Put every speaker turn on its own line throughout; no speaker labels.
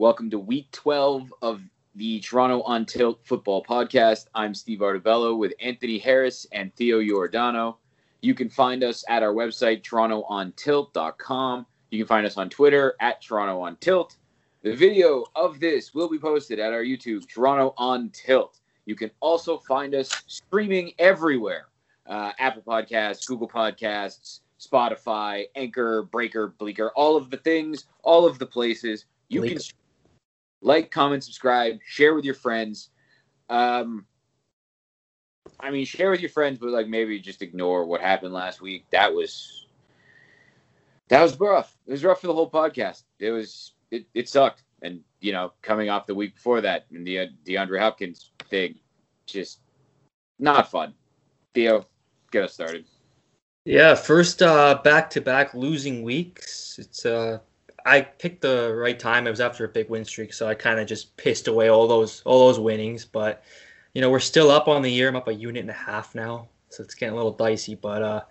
Welcome to week 12 of the Toronto on Tilt football podcast. I'm Steve Artabello with Anthony Harris and Theo Giordano. You can find us at our website, torontoontilt.com. You can find us on Twitter at Toronto on Tilt. The video of this will be posted at our YouTube, Toronto on Tilt. You can also find us streaming everywhere uh, Apple Podcasts, Google Podcasts, Spotify, Anchor, Breaker, Bleaker, all of the things, all of the places. You Bleaker. can like, comment, subscribe, share with your friends. Um, I mean, share with your friends, but like maybe just ignore what happened last week. That was that was rough. It was rough for the whole podcast. It was it, it sucked, and you know, coming off the week before that and the uh, DeAndre Hopkins thing, just not fun. Theo, get us started.
Yeah, first uh, back-to-back losing weeks. It's uh, I picked the right time. It was after a big win streak, so I kind of just pissed away all those all those winnings. But you know, we're still up on the year. I'm up a unit and a half now, so it's getting a little dicey. But uh,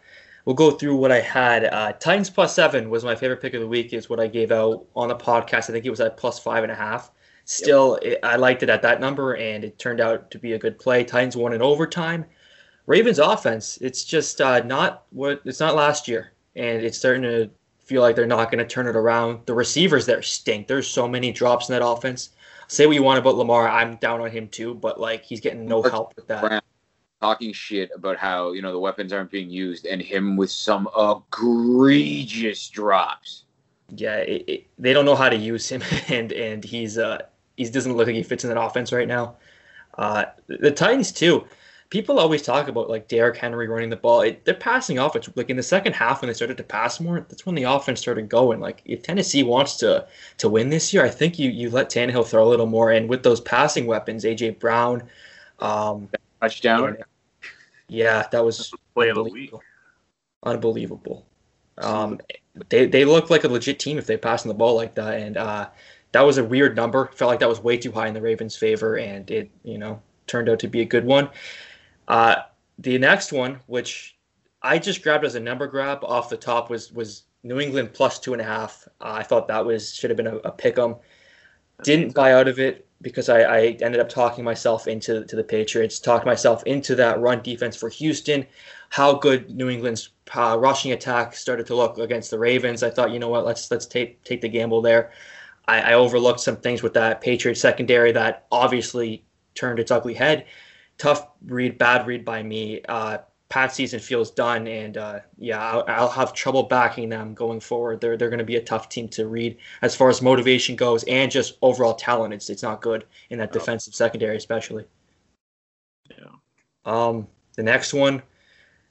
we'll go through what I had. Uh, Titans plus seven was my favorite pick of the week. Is what I gave out on the podcast. I think it was at plus five and a half. Still, yep. it, I liked it at that number, and it turned out to be a good play. Titans won in overtime. Ravens offense, it's just uh, not what it's not last year, and it's starting to feel like they're not going to turn it around. The receivers there stink. There's so many drops in that offense. Say what you want about Lamar, I'm down on him too, but like he's getting no help with that.
Talking shit about how you know the weapons aren't being used, and him with some egregious drops.
Yeah, it, it, they don't know how to use him, and and he's uh he doesn't look like he fits in that offense right now. Uh, the Titans too people always talk about like Derrick Henry running the ball. It, they're passing off. It's like in the second half when they started to pass more. That's when the offense started going. Like if Tennessee wants to to win this year, I think you you let Tannehill throw a little more. And with those passing weapons, AJ Brown, um,
touchdown.
yeah, that was
play week.
Unbelievable. Um, they they look like a legit team if they pass on the ball like that. And uh, that was a weird number. Felt like that was way too high in the Ravens' favor, and it you know turned out to be a good one. Uh, the next one, which I just grabbed as a number grab off the top, was was New England plus two and a half. Uh, I thought that was should have been a, a pick 'em. Didn't buy out of it because I, I, ended up talking myself into to the Patriots, talked myself into that run defense for Houston. How good New England's uh, rushing attack started to look against the Ravens. I thought, you know what, let's let's take take the gamble there. I, I overlooked some things with that Patriots secondary that obviously turned its ugly head tough read, bad read by me. Uh, Pat season feels done, and uh, yeah, I'll, I'll, have trouble backing them going forward. They're they're going to be a tough team to read as far as motivation goes, and just overall talent. It's it's not good in that defensive secondary, especially.
Yeah.
Um, the next one,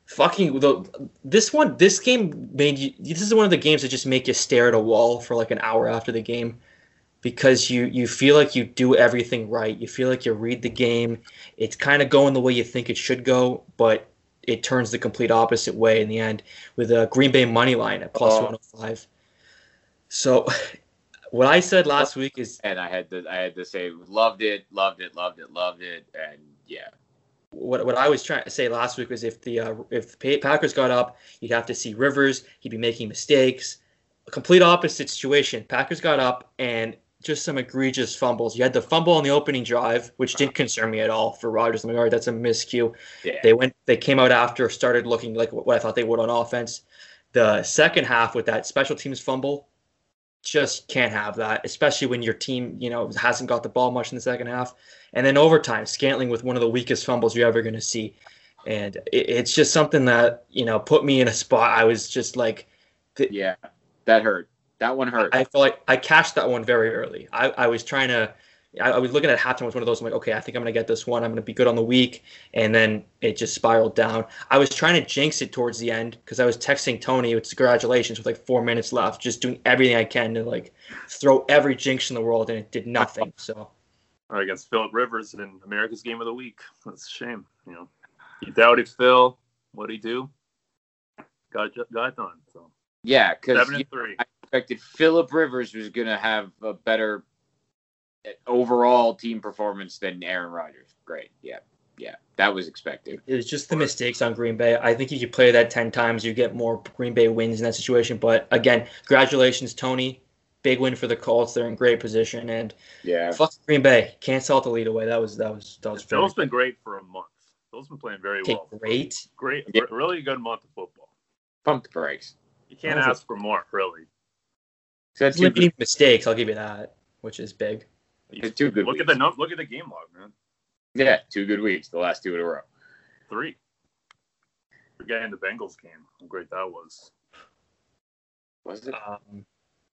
fucking the this one, this game made you. This is one of the games that just make you stare at a wall for like an hour after the game because you you feel like you do everything right. You feel like you read the game. It's kind of going the way you think it should go, but it turns the complete opposite way in the end with a Green Bay money line at plus oh. 105. So what I said last week is
and I had to I had to say loved it, loved it, loved it, loved it and yeah.
What, what I was trying to say last week was if the uh, if the Packers got up, you'd have to see Rivers. He'd be making mistakes. A complete opposite situation. Packers got up and just some egregious fumbles. You had the fumble on the opening drive, which didn't concern me at all for Rodgers and McGuire. That's a miscue. Yeah. They went, they came out after, started looking like what I thought they would on offense. The second half with that special teams fumble, just can't have that, especially when your team, you know, hasn't got the ball much in the second half. And then overtime, Scantling with one of the weakest fumbles you're ever going to see. And it, it's just something that, you know, put me in a spot. I was just like,
th- yeah, that hurt that one hurt.
I felt like I cashed that one very early. I, I was trying to, I, I was looking at halftime was one of those. I'm like, okay, I think I'm gonna get this one. I'm gonna be good on the week, and then it just spiraled down. I was trying to jinx it towards the end because I was texting Tony with congratulations with like four minutes left, just doing everything I can to like throw every jinx in the world, and it did nothing. So.
Or against Philip Rivers in America's Game of the Week. That's a shame. You know, you doubted Phil. What'd he do? Got got done. So.
Yeah, because seven and three. I, expected Philip Rivers was going to have a better eh, overall team performance than Aaron Rodgers. Great. Yeah. Yeah. That was expected.
It was just the mistakes on Green Bay. I think if you could play that 10 times, you get more Green Bay wins in that situation. But again, congratulations, Tony. big win for the Colts. They're in great position, and
Yeah.
fuck Green Bay. Can't sell the lead away. That was that was that was very
Phil's been great for a month. Phil's been playing very
okay,
well.
great.
Great,
Yeah.
really good month of football.
Pump the brakes.
You can't
That was
ask for more, really.
So that's two
Limiting
good,
mistakes. I'll give you that, which is big.
it's two good
Look
weeks.
at the look at the game log, man.
Yeah, two good weeks. The last two in a row.
Three. Forgetting the Bengals game. How great that was.
Was it?
Um,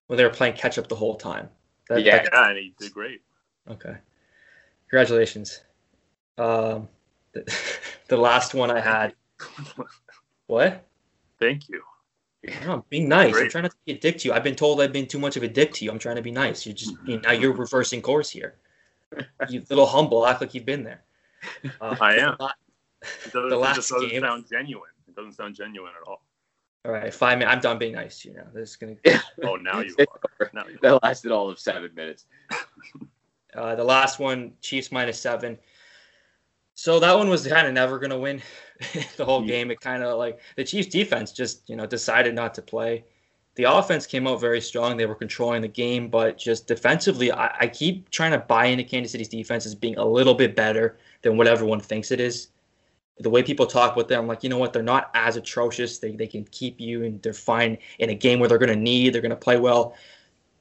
well, they were playing catch up the whole time. That,
Yeah.
that-
Yeah, and he did great.
okay. Congratulations. Um, the, the last one I had. What?
Thank you.
No, I'm being nice. I'm trying not to be a dick to you. I've been told I've been too much of a dick to you. I'm trying to be nice. You're just you now you're reversing course here. You little humble, act like you've been there. Uh,
I am.
la-
doesn't,
The
it
last
just doesn't
game-
sound genuine. It doesn't sound genuine at all.
All right, five minutes. I'm done being nice to you now. This is gonna.
Oh, now you are. Now you are.
That lasted all of seven minutes.
Uh, the last one, Chiefs minus seven. So that one was kind of never gonna win the whole
Yeah.
game. It kind of like the Chiefs defense just you know decided not to play. The offense came out very strong. They were controlling the game, but just defensively, I, I keep trying to buy into Kansas City's defense as being a little bit better than what everyone thinks it is. The way people talk about them, like, you know what? They're not as atrocious. They, they can keep you and they're fine in a game where they're going to need, they're going to play well.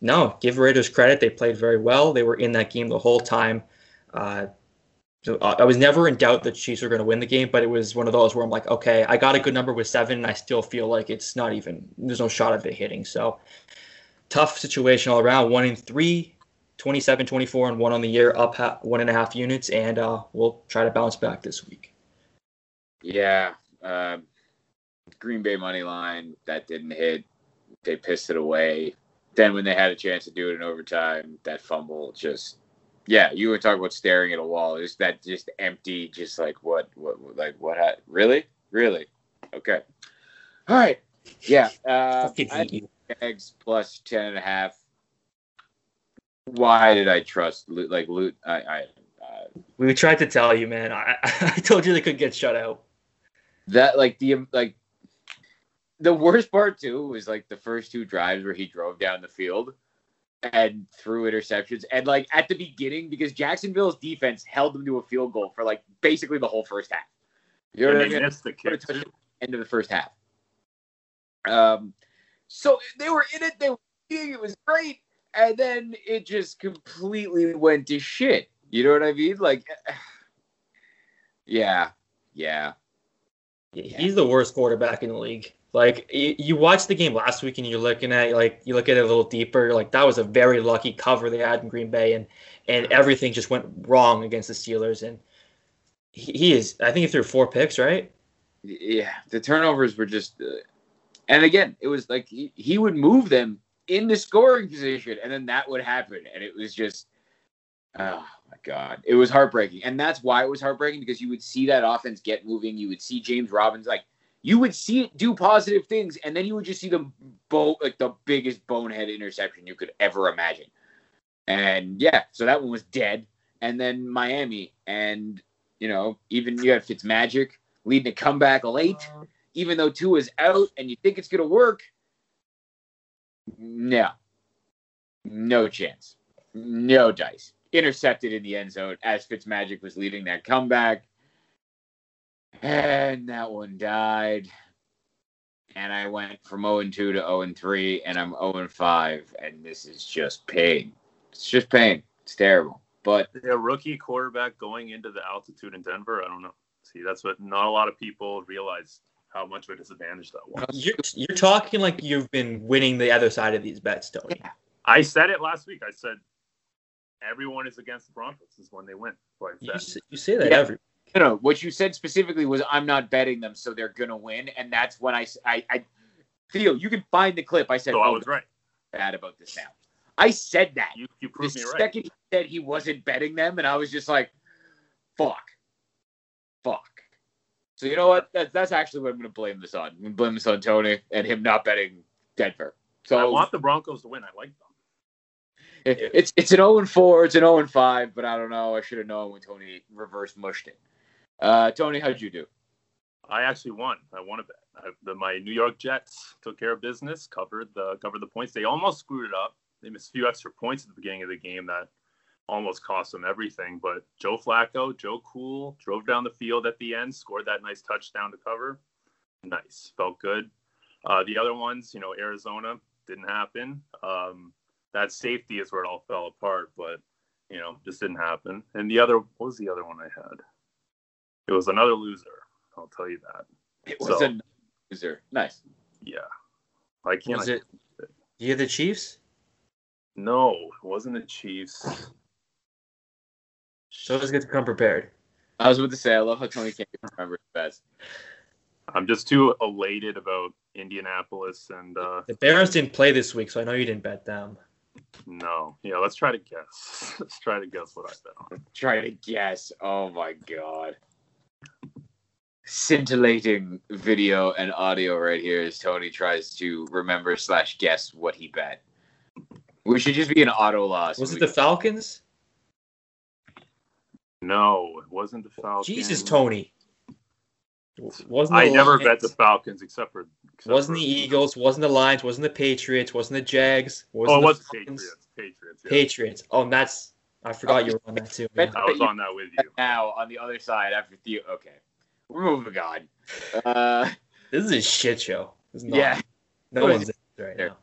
No, give Raiders credit. They played very well. They were in that game the whole time. Uh, so I I was never in doubt that Chiefs were going to win the game, but it was one of those where I'm like, okay, I got a good number with seven, and I still feel like it's not even, there's no shot of it hitting. So tough situation all around. One in three, 27 24, and one on the year, up one and a half units, and uh, we'll try to bounce back this week.
Yeah. Um, Green Bay money line that didn't hit. They pissed it away. Then when they had a chance to do it in overtime, that fumble just. Yeah, you were talking about staring at a wall. Just that, just empty. Just like what, what, like what? ha- Really, really? Okay. All right. Yeah. Uh,
Fucking
I
hate you.
Jags plus ten and a half. Why did I trust like loot? I, I uh,
We tried to tell you, man. I, I told you they could get shut out.
that like the like the worst part too was like the first two drives where he drove down the field and threw interceptions and like at the beginning because Jacksonville's defense held them to a field goal for like basically the whole first half. You know
And
what I mean?
missed the kick too.
End of the first half. Um, so they were in it. They were it was great, and then it just completely went to shit. You know what I mean? Like, yeah, yeah.
He's the worst quarterback in the league. Like you, you watched the game last week and you're looking at like you look at it a little deeper. Like that was a very lucky cover they had in Green Bay, and and everything just went wrong against the Steelers. And he, he is, I think he threw four picks, right?
yeah, the turnovers were just, uh, and again, it was like he, he would move them in the scoring position, and then that would happen, and it was just, oh my god, it was heartbreaking, and that's why it was heartbreaking because you would see that offense get moving, you would see James Robinson like. You would see it do positive things, and then you would just see the bo- like the biggest bonehead interception you could ever imagine. And yeah, so that one was dead. And then Miami, and you know, even you had Fitzmagic leading a comeback late, uh-huh. even though two is out and you think it's going to work. No, no chance, no dice. Intercepted in the end zone as Fitzmagic was leading that comeback, and that one died. And I went from 0 and 2 to 0 and 3, and I'm 0 and 5, and this is just pain. It's just pain. It's terrible. But
A rookie quarterback going into the altitude in Denver. I don't know. See, that's what not a lot of people realize how much of a disadvantage that was.
You're you're talking like you've been winning the other side of these bets, Tony.
Yeah.
I said it last week. I said everyone is against the Broncos is when they win. So
You,
said.
s- you say that
Yeah.
every.
No, no. What you said specifically was I'm not betting them, so they're gonna win, and that's when I, I Theo, you can find the clip. I said,
So I
"Oh,
was right.
bad about this now." I said that
You you
the
proved me right.
second he said he wasn't betting them, and I was just like, "Fuck, fuck." So you know what? That's that's actually what I'm gonna blame this on. I'm gonna blame this on Tony and him not betting Denver. So
I want the Broncos to win. I like them.
it- it's it's an 0 and 4, it's an 0 and 5, but I don't know. I should have known when Tony reverse mushed it. Uh, Tony, how'd you do?
I actually won. I won a bet. I, the, my New York Jets took care of business, covered the covered the points. They almost screwed it up. they missed a few extra points at the beginning of the game that almost cost them everything. But Joe Flacco, Joe Cool, drove down the field at the end, scored that nice touchdown to cover. Nice, felt good. Uh, the other ones, you know, Arizona didn't happen. Um, that safety is where it all fell apart, but you know, just didn't happen. And the other, what was the other one I had? It was another loser. I'll tell you that.
It was
So-
a loser. Nice.
Yeah, I can't.
Was it? You the Chiefs?
No, it wasn't the Chiefs.
So it's good to come prepared.
I was about to say, I love how Tony can't remember his best.
I'm just too elated about Indianapolis and uh
The Bears didn't play this week, so I know you didn't bet them.
no. Yeah, let's try to guess. Let's try to guess what I bet on.
Try to guess. Oh my god. Scintillating video and audio right here as Tony tries to remember slash guess what he bet. We should just be an auto loss.
Was it the Falcons?
No, it wasn't the Falcons.
Jesus, Tony. Wasn't
I never
Lions,
bet the Falcons except for except
Wasn't
for-
the Eagles? Wasn't the Lions? Wasn't the Patriots? Wasn't the Jags? Wasn't
Oh, it
the
was the Patriots. Patriots. Yeah.
Patriots. Oh, and that's I forgot you were on that too.
Bet-
yeah.
I was on that with you.
now on the other side after Theo. Okay, we're moving on. Uh,
This is a shit show. This not,
yeah,
no
What is
one's right
There.
now.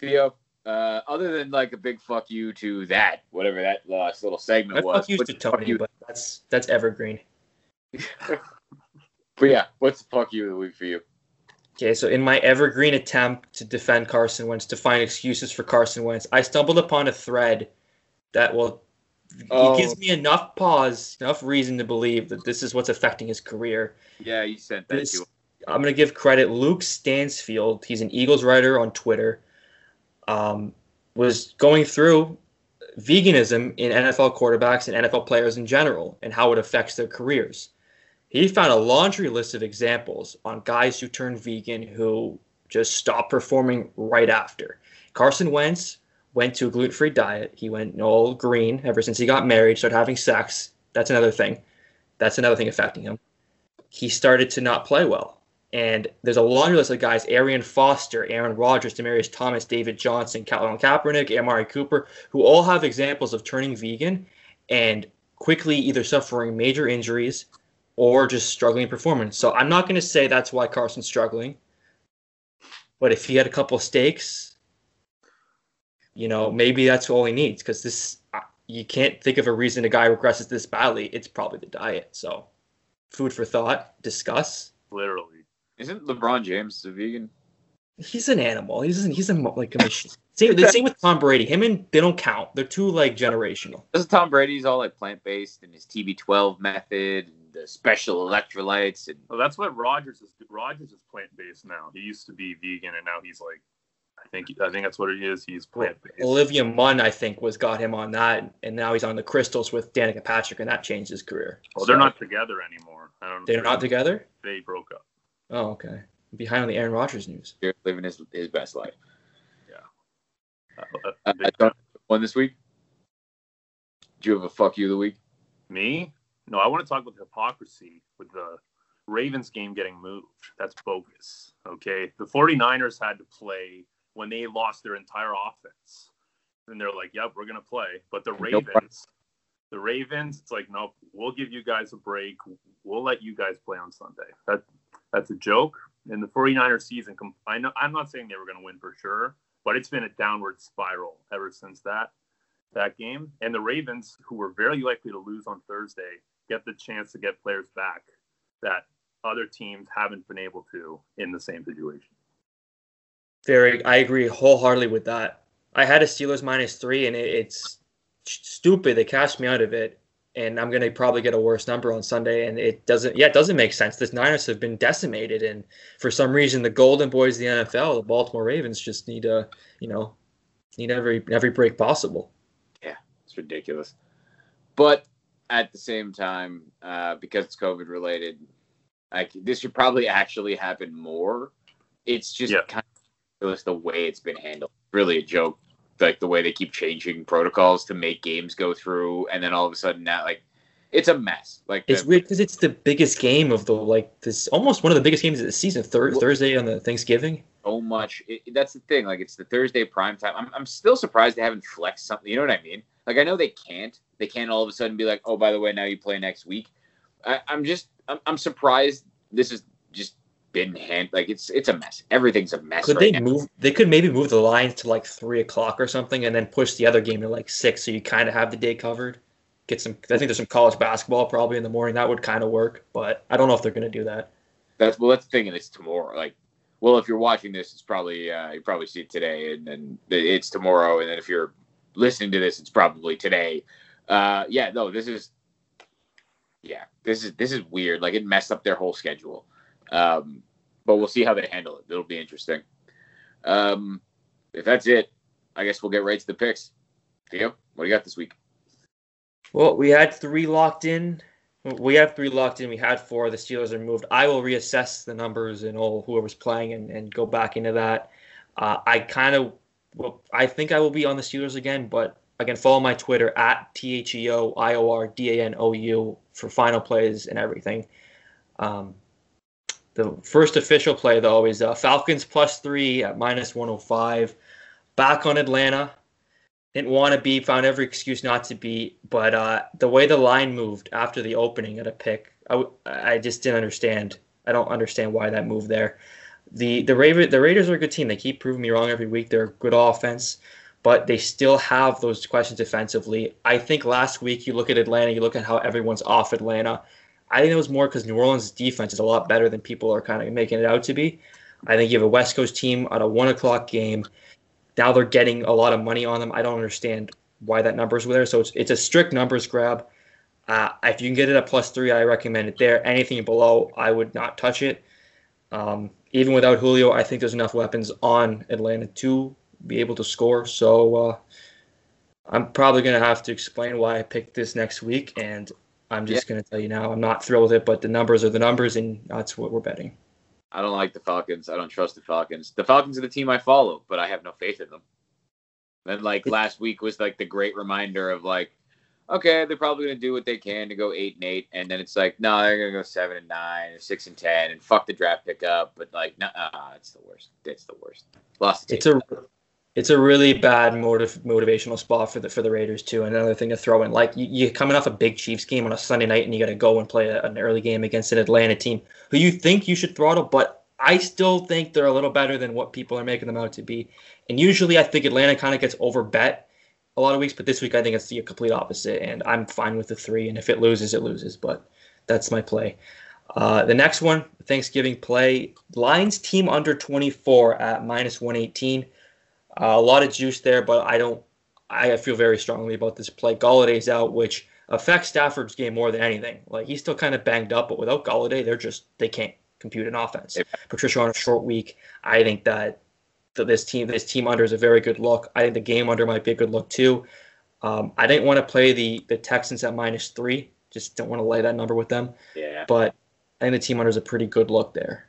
Theo. Uh, other than like a big fuck you to that, whatever that last little segment
I
was.
fuck you to
the fuck
Tony,
you-
but that's that's evergreen.
but yeah, what's the fuck you of the week for you?
Okay, so in my evergreen attempt to defend Carson Wentz, to find excuses for Carson Wentz, I stumbled upon a thread that will
Oh.
it gives me enough pause, enough reason to believe that this is what's affecting his career.
Yeah, you said that
This,
to.
I'm going to give credit. Luke Stansfield, he's an Eagles writer on Twitter, um, was going through veganism in NFL quarterbacks and NFL players in general and how it affects their careers. He found a laundry list of examples on guys who turned vegan who just stopped performing right after. Carson Wentz went to a gluten free diet. He went all green ever since he got married, started having sex. That's another thing. That's another thing affecting him. He started to not play well. And there's a laundry list of guys: Arian Foster, Aaron Rodgers, Demaryius Thomas, David Johnson, Colin Kaepernick, Amari Cooper, who all have examples of turning vegan and quickly either suffering major injuries or just struggling in performance. So I'm not going to say that's why Carson's struggling, but if he had a couple of steaks, you know, maybe that's all he needs because this uh, you can't think of a reason a guy regresses this badly. It's probably the diet. So, food for thought. Discuss.
Literally.
Isn't LeBron James a vegan?
He's an animal. He's an, he's a like a machine. Same, the same with Tom Brady. Him and they don't count. They're too like generational.
This Tom Brady's all like plant based and his TB12 method and the special electrolytes and
Well, that's what Rodgers is. Rodgers is plant based now. He used to be vegan, and now he's like, I think I think that's what he is. He's plant based.
Olivia Munn, I think, was got him on that, and now he's on the Crystals with Danica Patrick, and that changed his career.
Well, they're not together anymore. I don't.
They're not together.
They broke up.
Oh, okay. Behind on the Aaron Rodgers news.
You're living his his best life.
Uh,
Uh,
they-
Tony, one this week. Do you have a fuck you of the week?
me? No, I want to talk about the hypocrisy with the Ravens game getting moved. That's bogus. Okay, the 49ers had to play when they lost their entire offense, and they're like, "Yep, we're gonna play." But the Ravens, the Ravens, it's like, nope, we'll give you guys a break. We'll let you guys play on Sunday. That that's a joke. And the 49ers season, I know I'm not saying they were going to win for sure, but it's been a downward spiral ever since that that game. And the Ravens, who were very likely to lose on Thursday, get the chance to get players back that other teams haven't been able to in the same situation.
Very, I agree wholeheartedly with that. I had a Steelers minus three, and it, it's stupid. They cashed me out of it, and I'm gonna probably get a worse number on Sunday. And it doesn't, yeah, it doesn't make sense. The Niners have been decimated, and for some reason, the Golden Boys of the NFL, the Baltimore Ravens, just need to, you know, need every every break possible.
Yeah, it's ridiculous. But at the same time, uh, because it's COVID related, like this should probably actually happen more. It's just
Yeah.
kind of ridiculous the way it's been handled. Really a joke. Like the way they keep changing protocols to make games go through, and then all of a sudden now, like it's a mess. Like
It's
the-
weird because it's the biggest game of the like this, almost one of the biggest games of the season. Thur-
Well-
Thursday on the Thanksgiving.
so much. It, that's the thing. Like it's the Thursday prime time. I'm I'm still surprised they haven't flexed something. You know what I mean? Like I know they can't. They can't all of a sudden be like, oh, by the way, now you play next week. I, am just I'm, I'm surprised this is been hand like it's it's a mess. Everything's a mess.
Could
right
they
now.
move? They could maybe move the lines to like three o'clock or something, and then push the other game to like six, so you kind of have the day covered. Get some. I think there's some college basketball probably in the morning. That would kind of work, but I don't know if they're going to do that.
That's well. That's the thing, and it's tomorrow. Like, well, if you're watching this, it's probably uh, you probably see it today, and then it's tomorrow. And then if you're listening to this, it's probably today. Uh, yeah, no, this is yeah, this is this is weird. Like it messed up their whole schedule. Um, but we'll see how they handle it. It'll be interesting. Um, if that's it, I guess we'll get right to the picks. Theo, what do you got this week?
Well, we had three locked in. We have three locked in. We had four. The Steelers are moved. I will reassess the numbers and all whoever's playing and, and go back into that. Uh, I kind of, well, I think I will be on the Steelers again, but again, follow my Twitter at T H E O I O R D A N O U for final plays and everything. Um, the first official play, though, is uh, Falcons plus three at minus 105. Back on Atlanta. Didn't want to be, found every excuse not to be. But uh, the way the line moved after the opening at a pick, I, I just didn't understand. I don't understand why that moved there. The the, Ra- the Raiders are a good team. They keep proving me wrong every week. They're a good offense, but they still have those questions defensively. I think last week you look at Atlanta, you look at how everyone's off Atlanta I think it was more because New Orleans' defense is a lot better than people are kind of making it out to be. I think you have a West Coast team on a one o'clock game. Now they're getting a lot of money on them. I don't understand why that number is there. So it's it's a strict numbers grab. Uh, if you can get it at plus three, I recommend it there. Anything below, I would not touch it. Um, even without Julio, I think there's enough weapons on Atlanta to be able to score. So uh, I'm probably going to have to explain why I picked this next week, and I'm just yeah. going to tell you now, I'm not thrilled with it, but the numbers are the numbers, and that's what we're betting.
I don't like the Falcons. I don't trust the Falcons. The Falcons are the team I follow, but I have no faith in them. And like last week was like the great reminder of like, okay, they're probably gonna do what they can to go eight and eight, and then it's like, no, they're gonna go seven and nine, or six and ten, and fuck the draft pickup. But like, nah, it's the worst. It's the worst. Lost.
It's a it's a really bad motiv- motivational spot for the for the Raiders too. And another thing to throw in, like you, you're coming off a big Chiefs game on a Sunday night, and you got to go and play a, an early game against an Atlanta team who you think you should throttle, but I still think they're a little better than what people are making them out to be. And usually, I think Atlanta kind of gets over bet a lot of weeks, but this week I think it's the complete opposite, and I'm fine with the three. And if it loses, it loses. But that's my play. Uh, the next one, Thanksgiving play, Lions team under 24 at minus 118. Uh, a lot of juice there, but I don't. I feel very strongly about this play. Golladay's out, which affects Stafford's game more than anything. Like he's still kind of banged up, but without Golladay, they're just they can't compute an offense. Patricia on a short week. I think that this team this team under is a very good look. I think the game under might be a good look too. Um, I didn't want to play the the Texans at minus three. Just don't want to lay that number with them.
Yeah.
But I think the team under is a pretty good look there.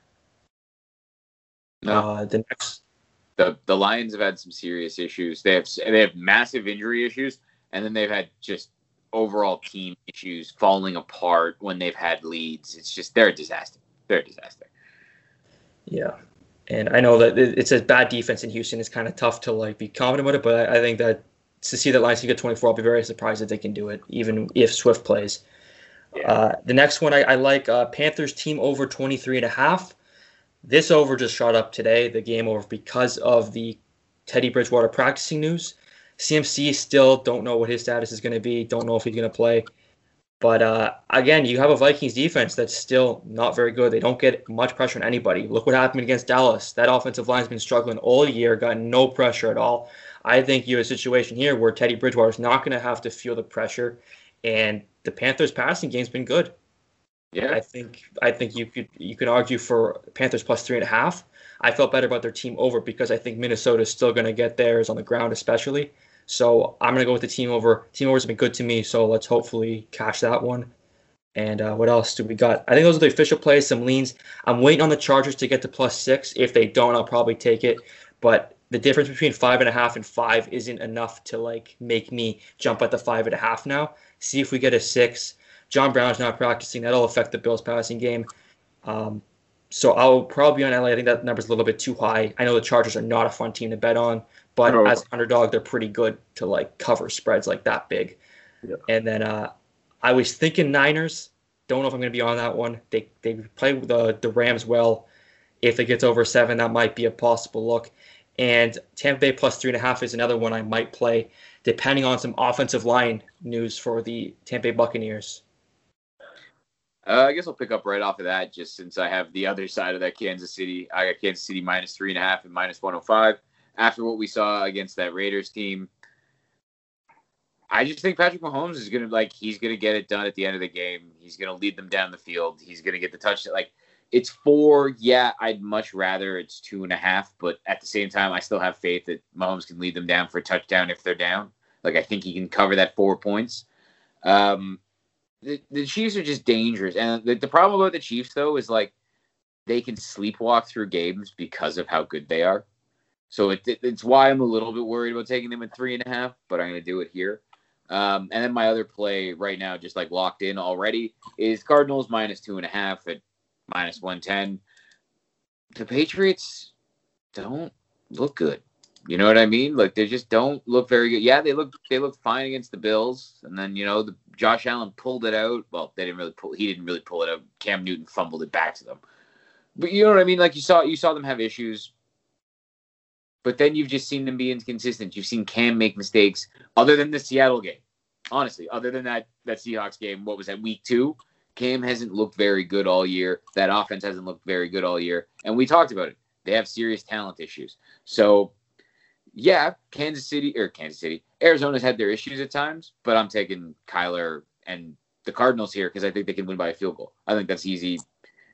No. Uh, the next
the the Lions have had some serious issues. They have they have massive injury issues, and then they've had just overall team issues falling apart when they've had leads. It's just they're a disaster. They're a disaster.
Yeah, and I know that it's a bad defense in Houston. It's kind of tough to like be confident about it, but I think that to see that Lions can get 24, I'll be very surprised that they can do it, even if Swift plays. Yeah. Uh, the next one I, I like uh, Panthers team over 23 and a half. This over just shot up today, the game over, because of the Teddy Bridgewater practicing news. CMC still don't know what his status is going to be, don't know if he's going to play. But uh, again, you have a Vikings defense that's still not very good. They don't get much pressure on anybody. Look what happened against Dallas. That offensive line's been struggling all year, got no pressure at all. I think you have a situation here where Teddy Bridgewater is not going to have to feel the pressure, and the Panthers' passing game's been good.
Yeah,
I think I think you could you could argue for Panthers plus three and a half. I felt better about their team over because I think Minnesota is still going to get theirs on the ground, especially. So I'm going to go with the team over. Team over has been good to me, so let's hopefully cash that one. And uh, what else do we got? I think those are the official plays. Some leans. I'm waiting on the Chargers to get to plus six. If they don't, I'll probably take it. But the difference between five and a half and five isn't enough to like make me jump at the five and a half now. See if we get a six. John Brown's not practicing. That'll affect the Bills' passing game. Um, so I'll probably be on LA. I think that number's a little bit too high. I know the Chargers are not a fun team to bet on, but
No.
as underdog, they're pretty good to like cover spreads like that big.
Yeah.
And then uh, I was thinking Niners. Don't know if I'm going to be on that one. They they play the the Rams well. If it gets over seven, that might be a possible look. And Tampa Bay plus three and a half is another one I might play, depending on some offensive line news for the Tampa Bay Buccaneers.
Uh, I guess I'll pick up right off of that, just since I have the other side of that Kansas City. I got Kansas City minus three and a half and minus 105. After what we saw against that Raiders team, I just think Patrick Mahomes is gonna like he's gonna get it done at the end of the game. He's gonna lead them down the field. He's gonna get the touchdown. Like it's four. Yeah, I'd much rather it's two and a half, but at the same time, I still have faith that Mahomes can lead them down for a touchdown if they're down. Like I think he can cover that four points. Um, the, the Chiefs are just dangerous. And the, the problem about the Chiefs, though, is like they can sleepwalk through games because of how good they are. So it, it- it's why I'm a little bit worried about taking them at three and a half, but I'm going to do it here. Um, and then my other play right now, just like locked in already, is Cardinals minus two and a half at minus 110. The Patriots don't look good. You know what I mean? Like they just don't look very good. Yeah, they look they look fine against the Bills, and then you know the Josh Allen pulled it out. Well, they didn't really pull. He didn't really pull it out. Cam Newton fumbled it back to them. But you know what I mean? Like you saw you saw them have issues, but then you've just seen them be inconsistent. You've seen Cam make mistakes. Other than the Seattle game, honestly, other than that that Seahawks game, what was that week two? Cam hasn't looked very good all year. That offense hasn't looked very good all year, and we talked about it. They have serious talent issues. So yeah, Kansas City or Kansas City, Arizona's had their issues at times, but I'm taking Kyler and the Cardinals here because I think they can win by a field goal. I think that's easy,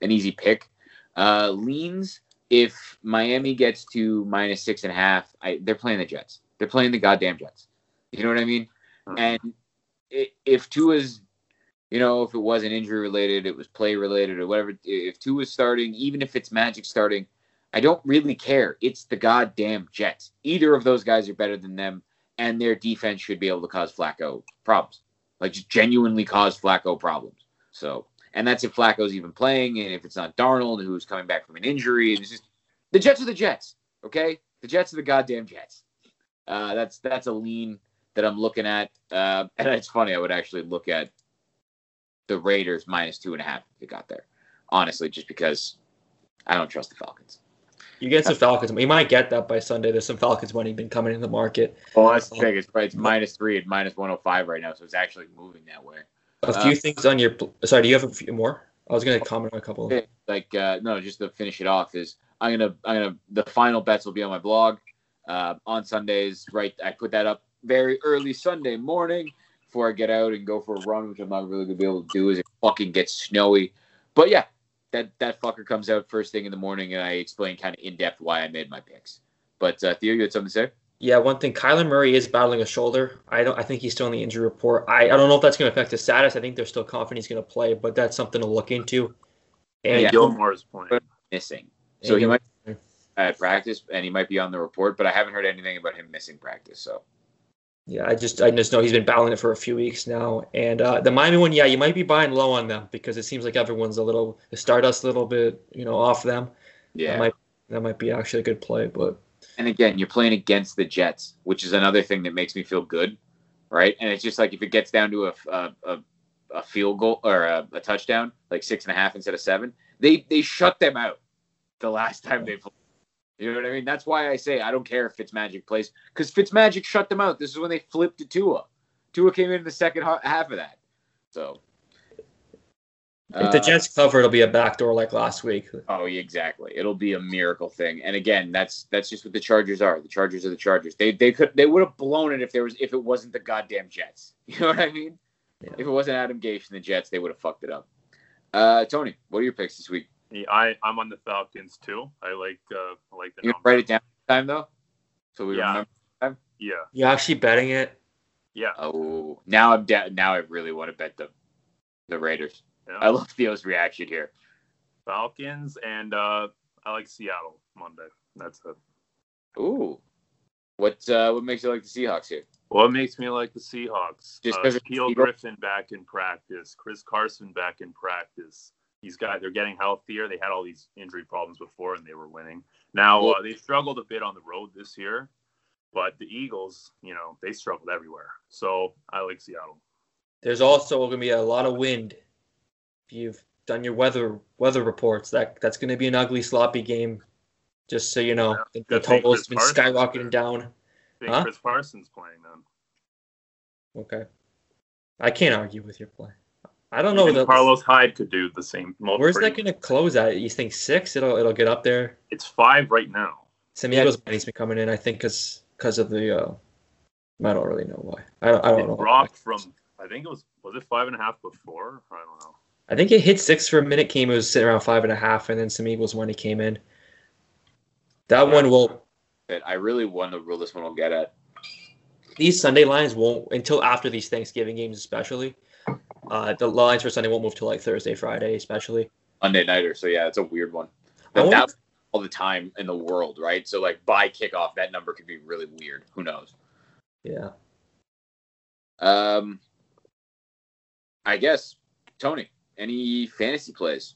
an easy pick. Uh, leans if Miami gets to minus six and a half, I, they're playing the Jets. They're playing the goddamn Jets. You know what I mean? And i- if Tua's, you know, if it wasn't injury related, it was play related or whatever. If Tua's starting, even if it's Magic starting, I don't really care. It's the goddamn Jets. Either of those guys are better than them, and their defense should be able to cause Flacco problems. Like just genuinely cause Flacco problems. So, and that's if Flacco's even playing, and if it's not Darnold who's coming back from an injury. It's just the Jets are the Jets. Okay, the Jets are the goddamn Jets. Uh, that's that's a lean that I'm looking at, uh, and it's funny. I would actually look at the Raiders minus two and a half if it got there. Honestly, just because I don't trust the Falcons.
You get some Falcons. You might get that by Sunday. There's some Falcons money been coming in the market.
Well, that's the thing. It's, it's minus three and minus 105 right now, so it's actually moving that way.
A
Uh,
few things on your. Sorry, do you have a few more? I was going to comment on a couple.
Like, uh, no, just to finish it off is I'm gonna, I'm gonna. The final bets will be on my blog uh, on Sundays. Right, I put that up very early Sunday morning before I get out and go for a run, which I'm not really gonna be able to do. Is it fucking gets snowy? But yeah, that that fucker comes out first thing in the morning, and I explain kind of in depth why I made my picks. But uh, Theo, you had something to say?
Yeah, one thing. Kyler Murray is battling a shoulder. I don't. I think he's still in the injury report. I, I don't know if that's going to affect his status. I think they're still confident he's going to play, but that's something to look into. And
Yeah.
Gilmore's playing.
Missing. So he might at practice, and he might be on the report, but I haven't heard anything about him missing practice. So
Yeah, I just I just know he's been battling it for a few weeks now. And uh, the Miami one, yeah, you might be buying low on them because it seems like everyone's a little the Stardust a little bit, you know, off them.
yeah.
That might that might be actually a good play, but
And again, you're playing against the Jets, which is another thing that makes me feel good, right? And it's just like if it gets down to a a, a, a field goal or a, a touchdown, like six and a half instead of seven, they they shut them out the last time they played. You know what I mean? That's why I say I don't care if Fitzmagic plays because Fitzmagic shut them out. This is when they flipped to Tua. Tua came in the second half of that. So
if the
uh,
Jets cover, it'll be a backdoor like last week.
Oh, yeah, exactly. It'll be a miracle thing. And again, that's that's just what the Chargers are. The Chargers are the Chargers. They they could they would have blown it if there was if it wasn't the goddamn Jets. You know what I mean?
Yeah.
If it wasn't Adam Gase and the Jets, they would have fucked it up. Uh, Tony, what are your picks this week?
Yeah, I I'm on the Falcons too. I like uh I like the
You
number.
write it down time though, so we
Yeah.
remember.
Yeah,
You're actually betting it.
yeah.
Oh, now I'm da- now I really want to bet the the Raiders.
yeah.
I love Theo's reaction here.
Falcons and uh I like Seattle Monday. That's it.
Ooh, what uh, what makes you like the Seahawks here?
What makes me like the Seahawks?
Just
uh,
'cause it's Shaquill
Griffin back in practice, Chris Carson back in practice, These guys, they're getting healthier. They had all these injury problems before, and they were winning. Now uh, they struggled a bit on the road this year, but the Eagles, you know, they struggled everywhere. So I like Seattle.
There's also going to be a lot of wind. If you've done your weather weather reports, that that's going to be an ugly, sloppy game. Just so you know,
Yeah.
the, the total's been
Parsons
skyrocketing down.
I think
Huh?
Chris Parsons playing them.
Okay, I can't argue with your play. I don't know.
think Carlos Hyde could do the same. well,
where's that going to close at? You think six? It'll it'll get up there.
It's five right now.
Some
Yeah.
Eagles money's been coming in. I think because because of the. Uh, I don't really know why. I don't. I don't
It
know.
dropped from I think it was was it five and a half before? I don't know.
I think it hit six for a minute. Came it was sitting around five and a half, and then some Eagles money came in. That one will.
I really wonder will this one will get at.
These Sunday lines won't until after these Thanksgiving games, especially. Uh, the lines for Sunday won't move till like Thursday, Friday, especially.
Monday nighter. So yeah, it's a weird one.
I
But that's all the time in the world, right? So like by kickoff, that number could be really weird. Who knows?
Yeah.
Um, I guess Tony, any fantasy plays?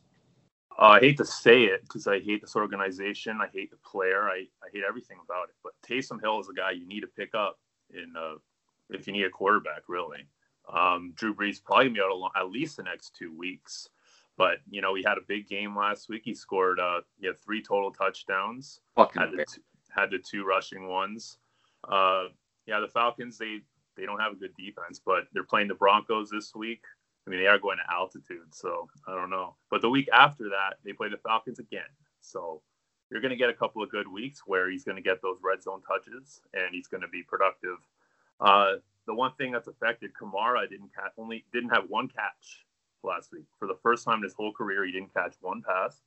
Uh, I hate to say it because I hate this organization. I hate the player. I, I hate everything about it. But Taysom Hill is a guy you need to pick up in uh, if you need a quarterback, really. Um, Drew Brees probably gonna be out at least the next two weeks. But you know, he had a big game last week. He scored uh, he had three total touchdowns.
Fucking
Had the two, had the two rushing ones. Uh, yeah, the Falcons they they don't have a good defense, but they're playing the Broncos this week. I mean, they are going to altitude, so I don't know. But the week after that, they play the Falcons again. So you're going to get a couple of good weeks where he's going to get those red zone touches and he's going to be productive. Uh, the one thing that's affected Kamara didn't catch only didn't have one catch last week for the first time in his whole career. He didn't catch one pass,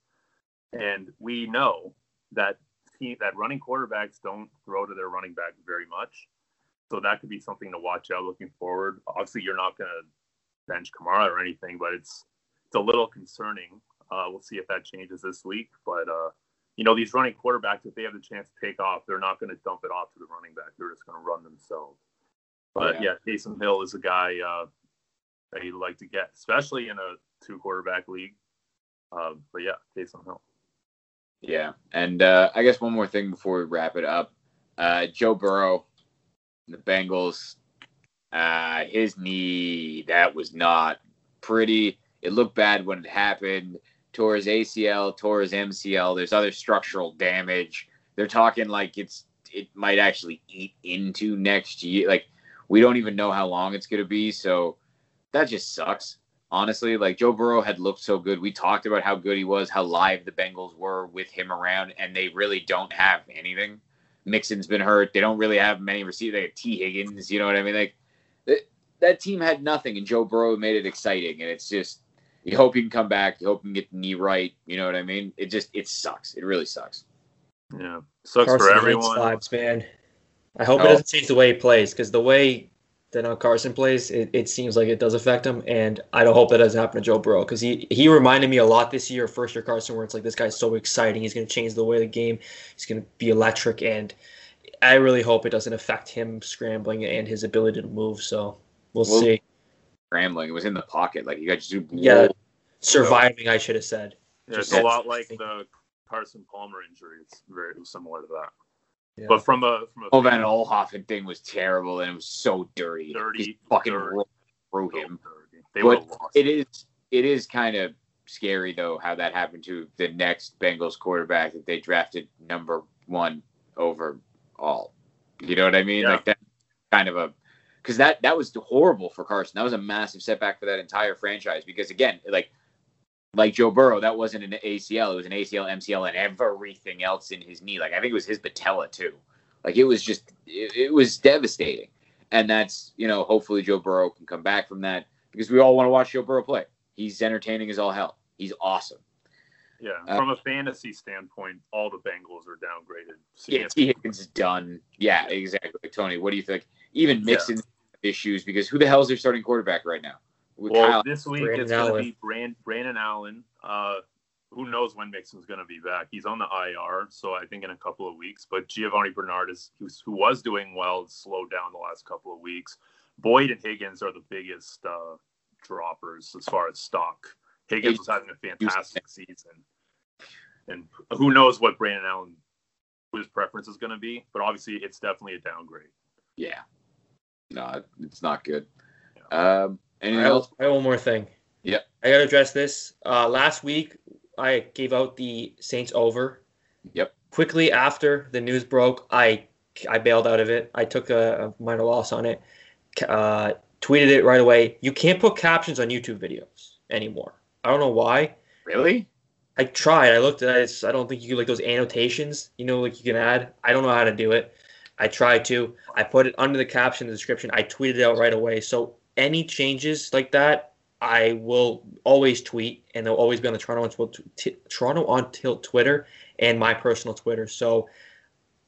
and we know that team, that running quarterbacks don't throw to their running back very much. So that could be something to watch out looking forward. Obviously, you're not going to bench Kamara or anything, but it's it's a little concerning. Uh, we'll see if that changes this week. But uh, you know, these running quarterbacks, if they have the chance to take off, they're not going to dump it off to the running back. They're just going to run themselves. But yeah, Taysom Hill is a guy uh, that you'd like to get, especially in a two quarterback league. Uh, but yeah, Taysom Hill.
Yeah, and uh, I guess one more thing before we wrap it up. Uh, Joe Burrow, the Bengals, uh, his knee that was not pretty. It looked bad when it happened. Tore his ACL, tore his MCL. There's other structural damage. They're talking like it's it might actually eat into next year. Like we don't even know how long it's gonna be. So that just sucks honestly. Like Joe Burrow had looked so good. We talked about how good he was, how live the Bengals were with him around, and they really don't have anything. Mixon's been hurt. They don't really have many receivers. They have Tee Higgins. You know what I mean? Like th- that team had nothing, and Joe Burrow made it exciting. And it's just you hope you can come back. You hope you can get the knee right. You know what I mean? It just it sucks. It really sucks.
Yeah, sucks
Carson
for everyone.
vibes, man. I hope
No.
it doesn't oh. change the way he plays because the way that Carson plays, it, it seems like it does affect him, and I don't hope that doesn't happen to Joe Burrow because he he reminded me a lot this year, first year Carson, where it's like this guy's so exciting, he's going to change the way the game, he's going to be electric, and I really hope it doesn't affect him scrambling and his ability to move. So we'll,
Well,
see.
Scrambling. It was in the pocket. Like you got to
Yeah, surviving, I should have said.
Yeah, it's
Just-
a lot like the Carson Palmer injury. It's very similar to that.
Yeah.
But from a from a
Oh, von Oelhoffen thing was terrible, and it was so dirty.
Dirty,
Just fucking
dirty.
rolled through
so
him.
dirty. they
But
would have lost.
It is it is kind of scary though how that happened to the next Bengals quarterback that they drafted number one over all. You know what I mean?
Yeah.
Like that kind of a because that that was horrible for Carson. That was a massive setback for that entire franchise because again, like like Joe Burrow, that wasn't an ACL. It was an ACL, MCL, and everything else in his knee. Like I think it was his patella too. Like it was just it, it was devastating. And that's you know hopefully Joe Burrow can come back from that because we all want to watch Joe Burrow play. He's entertaining as all hell. He's awesome.
yeah,
uh,
from a fantasy standpoint, all the Bengals are downgraded.
Yeah, Tee Higgins is done. Yeah, exactly. Tony, what do you think? Even
Yeah.
Issues because who the hell is their starting quarterback right now? With
Well,
Kyle,
this week
Brandon
it's going to be Brand, Brandon Allen. Uh, who knows when Mixon's going to be back? He's on the IR, so I think in a couple of weeks. But Giovani Bernard is who was doing well, slowed down the last couple of weeks. Boyd and Higgins are the biggest uh, droppers as far as stock Higgins was having a fantastic season, and who knows what Brandon Allen his preference is going to be, but obviously it's definitely a downgrade.
Yeah, no, it's not good. Um, anything
I,
else?
I have one more thing.
Yeah.
I got to address this. Uh, last week, I gave out the Saints over.
Yep.
Quickly after the news broke, I I bailed out of it. I took a, a minor loss on it. Uh, tweeted it right away. You can't put captions on YouTube videos anymore. I don't know why.
Really?
I tried. I looked at it. I don't think you can like those annotations. You know, like you can add. I don't know how to do it. I tried to. I put it under the caption, the description. I tweeted it out right away. So any changes like that, I will always tweet, and they'll always be on the Toronto on Tilt, t- Toronto on Tilt Twitter and my personal Twitter. So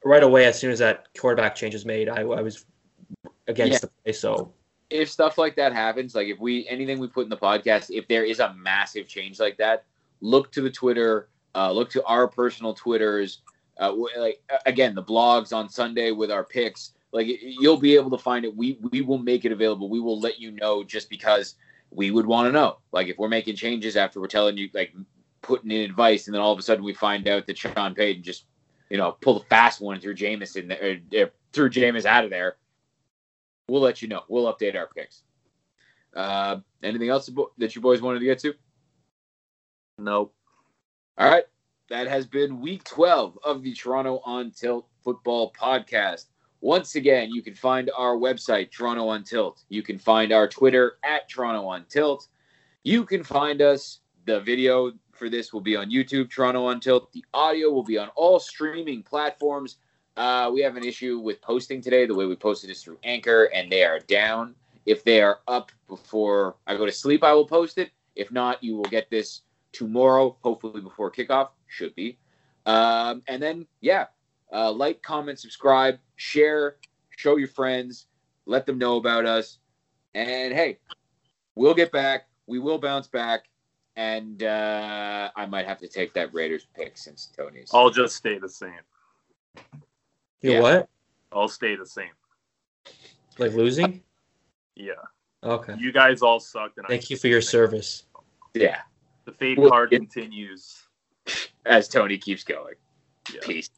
right away, as soon as that quarterback change is made, I, I was against
Yeah.
the play. So
if stuff like that happens, like if we anything we put in the podcast, if there is a massive change like that, look to the Twitter, uh, look to our personal Twitters. Uh, like again, the blogs on Sunday with our picks. Like you'll be able to find it. We we will make it available. We will let you know just because we would want to know. Like if we're making changes after we're telling you, like putting in advice, and then all of a sudden we find out that Sean Payton just you know pull the fast one through Jameson or, or threw Jameis out of there we'll let you know. We'll update our picks. Uh, anything else that you boys wanted to get to?
Nope.
All right. That has been week 12 of the Toronto on Tilt football podcast. Once again, you can find our website, Toronto on Tilt. You can find our Twitter at Toronto on Tilt. You can find us. The video for this will be on YouTube, Toronto on Tilt. The audio will be on all streaming platforms. Uh, we have an issue with posting today. The way we posted is through Anchor, and they are down. If they are up before I go to sleep, I will post it. If not, you will get this tomorrow, hopefully before kickoff. Should be. Um, and then, yeah, uh, like, comment, subscribe, share, show your friends, let them know about us. And hey, we'll get back. We will bounce back. And uh, I might have to take that Raiders pick since Tony's.
I'll just stay the same.
you
Yeah.
what?
I'll stay the same.
Like losing?
Yeah.
Okay.
You guys all sucked. And I
Thank you for your service.
Yeah,
The fade
Well,
card
it-
continues.
as Tony keeps going.
Yeah.
Peace.